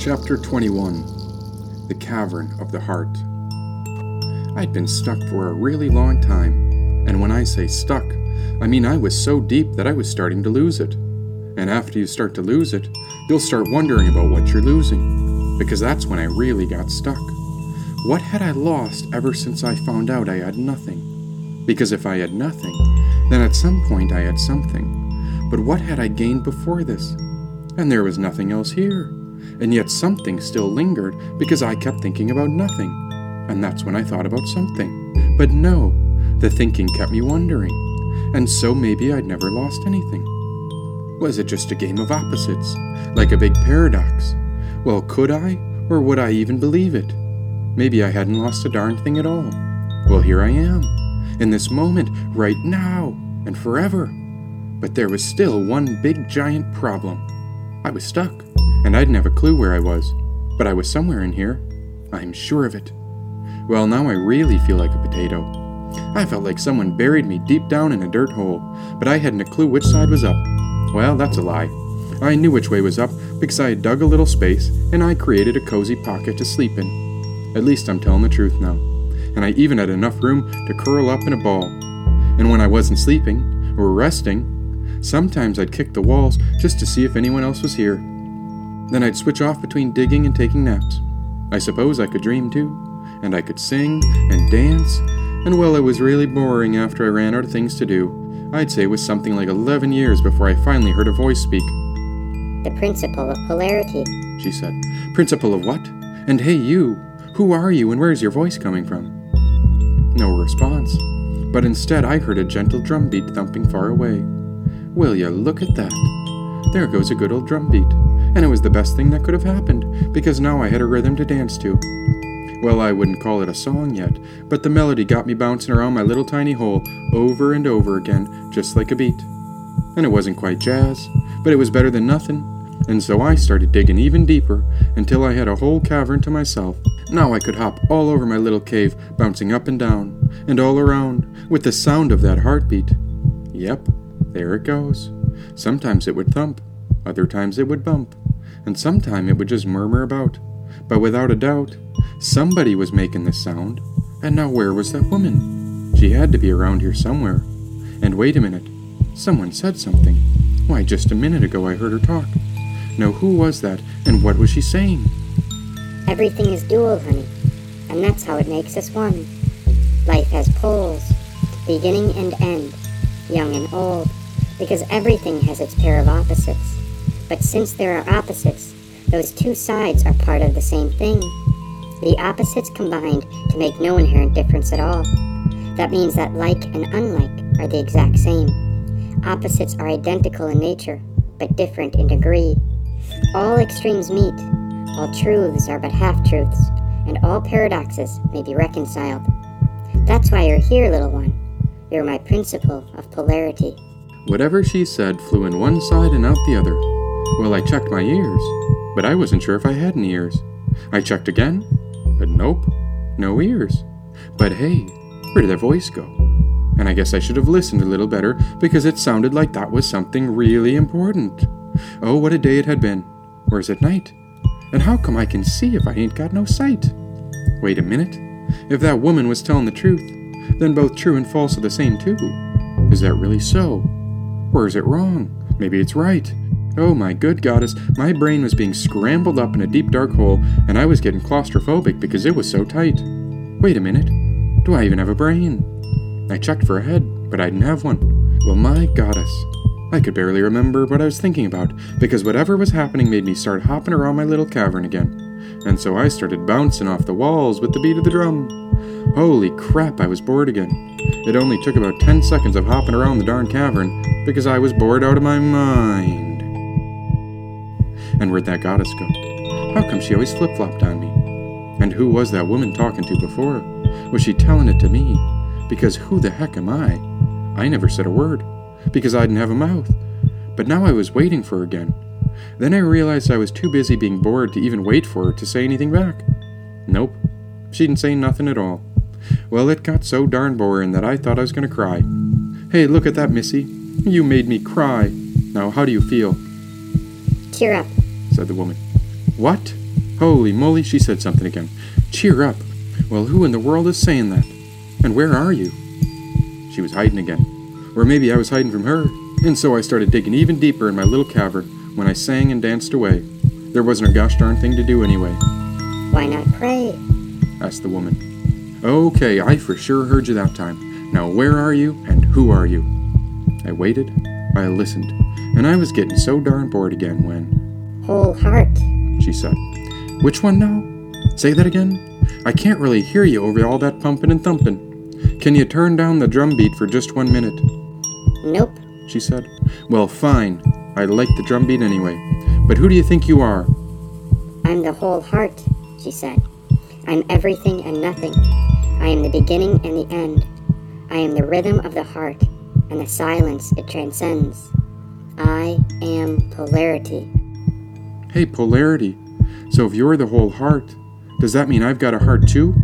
Chapter 21 The Cavern of the Heart. I'd been stuck for a really long time, and when I say stuck, I mean I was so deep that I was starting to lose it. And after you start to lose it, you'll start wondering about what you're losing, because that's when I really got stuck. What had I lost ever since I found out I had nothing? Because if I had nothing, then at some point I had something. But what had I gained before this? And there was nothing else here and yet something still lingered because I kept thinking about nothing. And that's when I thought about something. But no, the thinking kept me wondering, and so maybe I'd never lost anything. Was it just a game of opposites, like a big paradox? Well, could I, or would I even believe it? Maybe I hadn't lost a darn thing at all. Well, here I am, in this moment, right now, and forever. But there was still one big giant problem. I was stuck and I didn't have a clue where I was, but I was somewhere in here. I'm sure of it. Well, now I really feel like a potato. I felt like someone buried me deep down in a dirt hole, but I hadn't a clue which side was up. Well, that's a lie. I knew which way was up because I had dug a little space and I created a cozy pocket to sleep in. At least I'm telling the truth now. And I even had enough room to curl up in a ball. And when I wasn't sleeping, or resting, sometimes I'd kick the walls just to see if anyone else was here. Then I'd switch off between digging and taking naps. I suppose I could dream too, and I could sing and dance, and well, it was really boring after I ran out of things to do. I'd say it was something like 11 years before I finally heard a voice speak. The principle of polarity, she said. Principle of what? And hey, you, who are you and where's your voice coming from? No response, but instead I heard a gentle drum beat thumping far away. Will you look at that? There goes a good old drum beat and it was the best thing that could have happened, because now I had a rhythm to dance to. Well, I wouldn't call it a song yet, but the melody got me bouncing around my little tiny hole over and over again, just like a beat. And it wasn't quite jazz, but it was better than nothing, and so I started digging even deeper until I had a whole cavern to myself. Now I could hop all over my little cave, bouncing up and down, and all around, with the sound of that heartbeat. Yep, there it goes. Sometimes it would thump, other times it would bump, and sometime it would just murmur about. But without a doubt, somebody was making this sound. And now where was that woman? She had to be around here somewhere. And wait a minute, someone said something. Why, just a minute ago I heard her talk. Now who was that, and what was she saying? Everything is dual, honey, and that's how it makes us one. Life has poles, beginning and end, young and old, because everything has its pair of opposites. But since there are opposites, those two sides are part of the same thing. The opposites combined to make no inherent difference at all. That means that like and unlike are the exact same. Opposites are identical in nature, but different in degree. All extremes meet, all truths are but half truths, and all paradoxes may be reconciled. That's why you're here, little one. You're my principle of polarity. Whatever she said flew in one side and out the other. Well, I checked my ears, but I wasn't sure if I had any ears. I checked again, but nope, no ears. But hey, where did that voice go? And I guess I should have listened a little better because it sounded like that was something really important. Oh, what a day it had been. Is it night? And how come I can see if I ain't got no sight? Wait a minute. If that woman was telling the truth, then both true and false are the same too. Is that really so? Or is it wrong? Maybe it's right. Oh my good goddess, my brain was being scrambled up in a deep dark hole, and I was getting claustrophobic because it was so tight. Wait a minute. Do I even have a brain? I checked for a head, but I didn't have one. Well, my goddess. I could barely remember what I was thinking about, because whatever was happening made me start hopping around my little cavern again. And so I started bouncing off the walls with the beat of the drum. Holy crap, I was bored again. It only took about 10 seconds of hopping around the darn cavern because I was bored out of my mind. And where'd that goddess go? How come she always flip flopped on me? And who was that woman talking to before? Was she telling it to me? Because who the heck am I? I never said a word, because I didn't have a mouth. But now I was waiting for her again. Then I realized I was too busy being bored to even wait for her to say anything back. Nope, she didn't say nothing at all. Well, it got so darn boring that I thought I was going to cry. Hey, look at that, Missy. You made me cry. Now, how do you feel? Cheer up. said the woman. What? Holy moly, she said something again. Cheer up. Well, who in the world is saying that? And where are you? She was hiding again. Or maybe I was hiding from her. And so I started digging even deeper in my little cavern when I sang and danced away. There wasn't a gosh darn thing to do anyway, Why not pray? asked the woman. Okay, I for sure heard you that time. Now, where are you and who are you? I waited, I listened, and I was getting so darn bored again when. Whole heart. she said. Which one now? Say that again? I can't really hear you over all that pumping and thumping. Can you turn down the drum beat for just one minute? Nope. she said. Well, fine. I like the drum beat anyway. But who do you think you are? I'm the whole heart, she said. I'm everything and nothing. I am the beginning and the end. I am the rhythm of the heart and the silence it transcends. I am polarity. Hey, Polarity. So if you're the whole heart, does that mean I've got a heart too?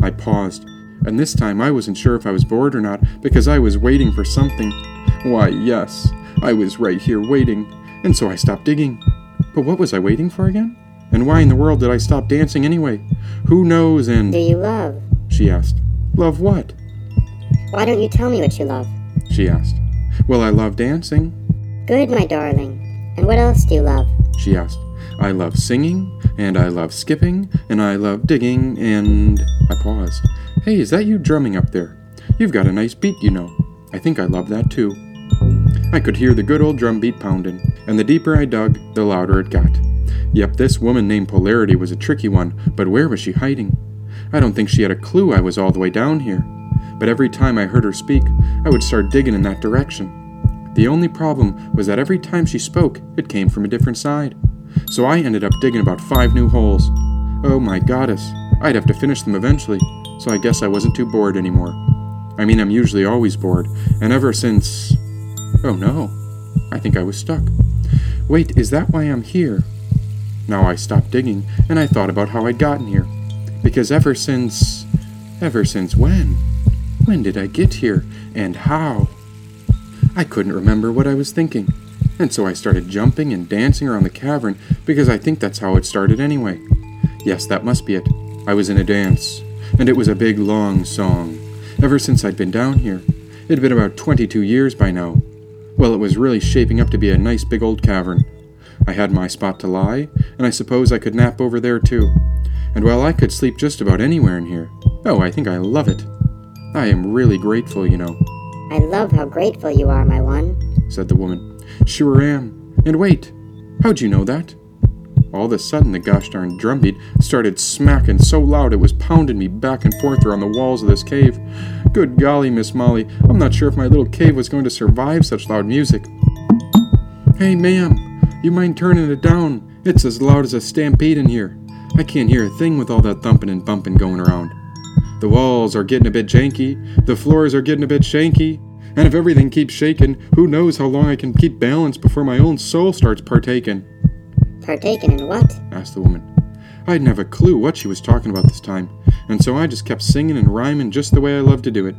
I paused, and this time I wasn't sure if I was bored or not because I was waiting for something. Why, yes, I was right here waiting, and so I stopped digging. But what was I waiting for again? And why in the world did I stop dancing anyway? Who knows and. Do you love? She asked. Love what? Why don't you tell me what you love? She asked. Well, I love dancing, Good, my darling. And what else do you love? she asked. I love singing, and I love skipping, and I love digging, and. I paused. Hey, is that you drumming up there? You've got a nice beat, you know. I think I love that too. I could hear the good old drum beat pounding, and the deeper I dug, the louder it got. Yep, this woman named Polarity was a tricky one, but where was she hiding? I don't think she had a clue I was all the way down here. But every time I heard her speak, I would start digging in that direction. The only problem was that every time she spoke, it came from a different side. So I ended up digging about five new holes. Oh my goddess, I'd have to finish them eventually, so I guess I wasn't too bored anymore. I mean, I'm usually always bored, and ever since. Oh no, I think I was stuck. Wait, is that why I'm here? Now I stopped digging, and I thought about how I'd gotten here. Because ever since. Ever since when? When did I get here, and how? I couldn't remember what I was thinking, and so I started jumping and dancing around the cavern because I think that's how it started anyway. Yes, that must be it. I was in a dance, and it was a big long song. Ever since I'd been down here, it had been about 22 years by now. Well, it was really shaping up to be a nice big old cavern. I had my spot to lie, and I suppose I could nap over there too. And while I could sleep just about anywhere in here, oh, I think I love it. I am really grateful, you know, I love how grateful you are, my one. said the woman. Sure am. And wait, how'd you know that? All of a sudden, the gosh darn drumbeat started smacking so loud it was pounding me back and forth around the walls of this cave. Good golly, Miss Molly, I'm not sure if my little cave was going to survive such loud music. Hey, ma'am, you mind turning it down? It's as loud as a stampede in here. I can't hear a thing with all that thumping and bumping going around. The walls are getting a bit janky, the floors are getting a bit shanky, and if everything keeps shaking, who knows how long I can keep balance before my own soul starts partaking? Partaken in what? asked the woman. I didn't have a clue what she was talking about this time, and so I just kept singing and rhyming just the way I love to do it.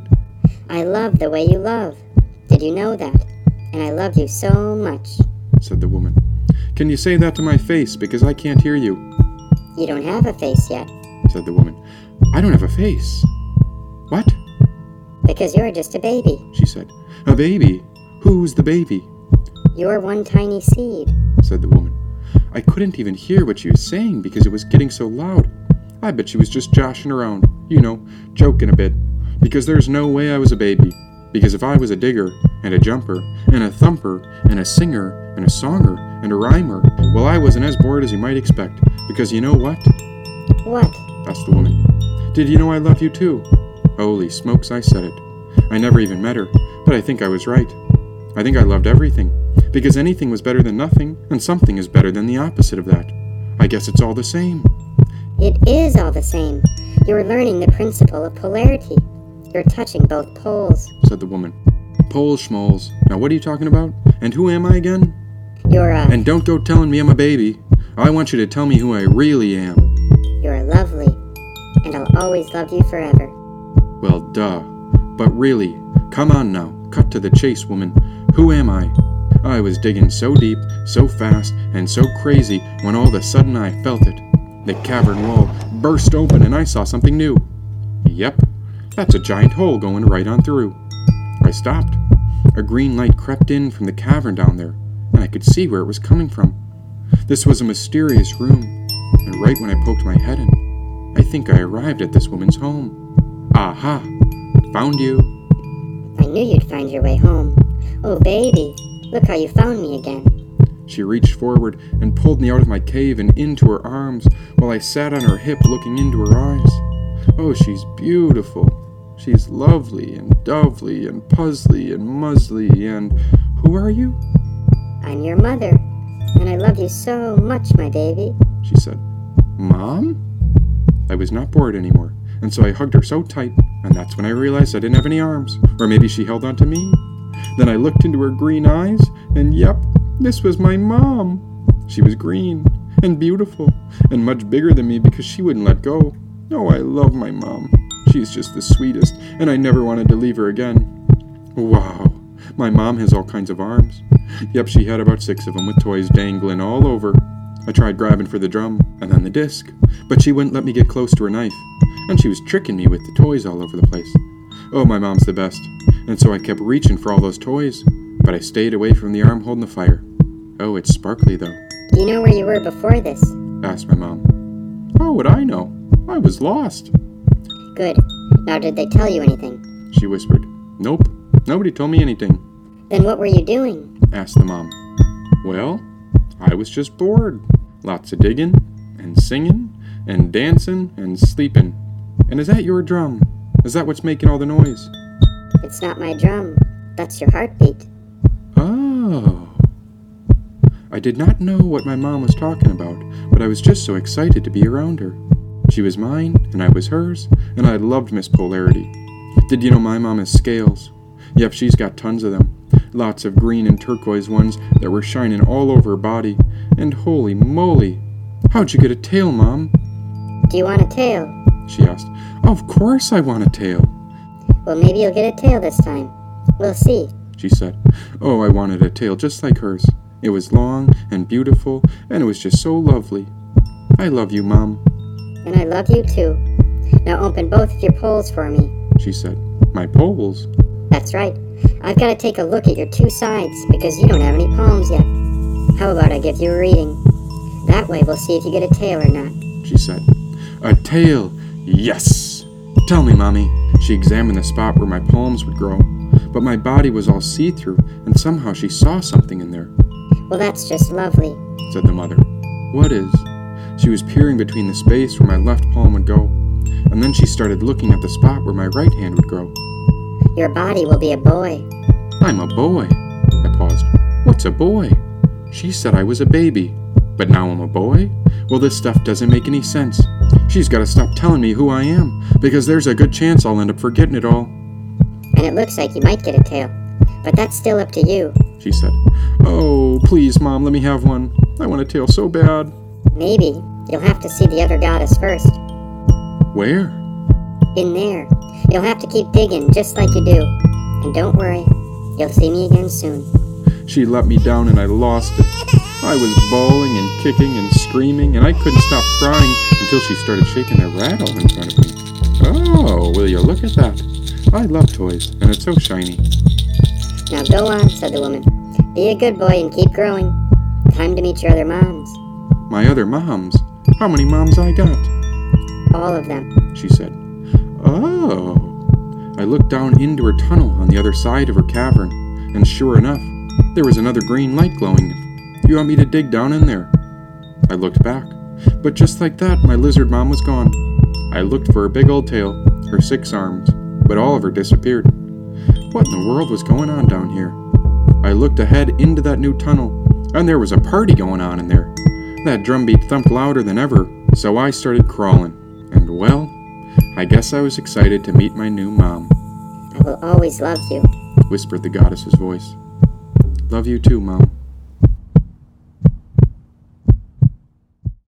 I love the way you love. Did you know that? And I love you so much. said the woman. Can you say that to my face because I can't hear you? You don't have a face yet, said the woman. I don't have a face. What? because you're just a baby. she said. A baby? Who's the baby? You're one tiny seed. said the woman. I couldn't even hear what she was saying because it was getting so loud. I bet she was just joshing around, you know, joking a bit. Because there's no way I was a baby. Because if I was a digger, and a jumper, and a thumper, and a singer, and a songer, and a rhymer, well, I wasn't as bored as you might expect. Because you know what? What? asked the woman. Did you know I love you too? Holy smokes, I said it. I never even met her, but I think I was right. I think I loved everything, because anything was better than nothing, and something is better than the opposite of that. I guess it's all the same, It is all the same. You're learning the principle of polarity. You're touching both poles. said the woman. Poles schmoles. Now what are you talking about? And who am I again? You're a. And don't go telling me I'm a baby. I want you to tell me who I really am. You're lovely. And I'll always love you forever. Well, duh. But really, come on now. Cut to the chase, woman. Who am I? I was digging so deep, so fast, and so crazy when all of a sudden I felt it. The cavern wall burst open and I saw something new. Yep, that's a giant hole going right on through. I stopped. A green light crept in from the cavern down there, and I could see where it was coming from. This was a mysterious room, and right when I poked my head in, I think I arrived at this woman's home. Aha! Found you. I knew you'd find your way home. Oh, baby, look how you found me again. She reached forward and pulled me out of my cave and into her arms while I sat on her hip looking into her eyes. Oh, she's beautiful. She's lovely and dovely and puzzly and muzzly and. Who are you? I'm your mother, and I love you so much, my baby. She said. Mom? I was not bored anymore, and so I hugged her so tight, and that's when I realized I didn't have any arms. Or maybe she held on to me. Then I looked into her green eyes, and yep, this was my mom. She was green and beautiful and much bigger than me because she wouldn't let go. Oh, I love my mom. She's just the sweetest, and I never wanted to leave her again. Wow, my mom has all kinds of arms. Yep, she had about six of them with toys dangling all over. I tried grabbing for the drum and then the disc, but she wouldn't let me get close to her knife, and she was tricking me with the toys all over the place. Oh, my mom's the best, and so I kept reaching for all those toys, but I stayed away from the arm holding the fire. Oh, it's sparkly though, Do you know where you were before this? asked my mom. How would I know? I was lost, Good. Now, did they tell you anything? she whispered. Nope, nobody told me anything, Then what were you doing? asked the mom. Well, I was just bored. Lots of digging, and singing, and dancing, and sleeping. And is that your drum? Is that what's making all the noise? It's not my drum. That's your heartbeat. Oh. I did not know what my mom was talking about, but I was just so excited to be around her. She was mine, and I was hers, and I loved Miss Polarity. Did you know my mom has scales? Yep, she's got tons of them. Lots of green and turquoise ones that were shining all over her body. And holy moly! How'd you get a tail, Mom? Do you want a tail? She asked. Of course I want a tail, Well, maybe you'll get a tail this time. We'll see. she said. Oh, I wanted a tail just like hers. It was long and beautiful, and it was just so lovely. I love you, Mom, And I love you too. Now open both of your poles for me. she said. My poles? That's right. I've got to take a look at your two sides because you don't have any palms yet. How about I give you a reading? That way we'll see if you get a tail or not. she said. A tail! Yes! Tell me, Mommy. She examined the spot where my palms would grow, but my body was all see through, and somehow she saw something in there, Well, that's just lovely. said the mother. What is? She was peering between the space where my left palm would go, and then she started looking at the spot where my right hand would grow. Your body will be a boy. I'm a boy. I paused. What's a boy? She said I was a baby, but now I'm a boy? Well, this stuff doesn't make any sense. She's got to stop telling me who I am, because there's a good chance I'll end up forgetting it all, And it looks like you might get a tail. But that's still up to you. she said. Oh, please, Mom, let me have one. I want a tail so bad. Maybe you'll have to see the other goddess first. Where? In there. You'll have to keep digging just like you do. And don't worry, you'll see me again soon. She let me down and I lost it. I was bawling and kicking and screaming, and I couldn't stop crying until she started shaking that rattle in front of me. Oh, will you look at that? I love toys, and it's so shiny. Now go on, said the woman. Be a good boy and keep growing. Time to meet your other moms. My other moms. How many moms I got? All of them. She said. Oh. I looked down into her tunnel on the other side of her cavern, and sure enough, there was another green light glowing. You want me to dig down in there? I looked back, but just like that, my lizard mom was gone. I looked for her big old tail, her six arms, but all of her disappeared. What in the world was going on down here? I looked ahead into that new tunnel, and there was a party going on in there. That drumbeat thumped louder than ever, so I started crawling. And well, I guess I was excited to meet my new mom, I will always love you. whispered the goddess's voice. Love you too, Mom.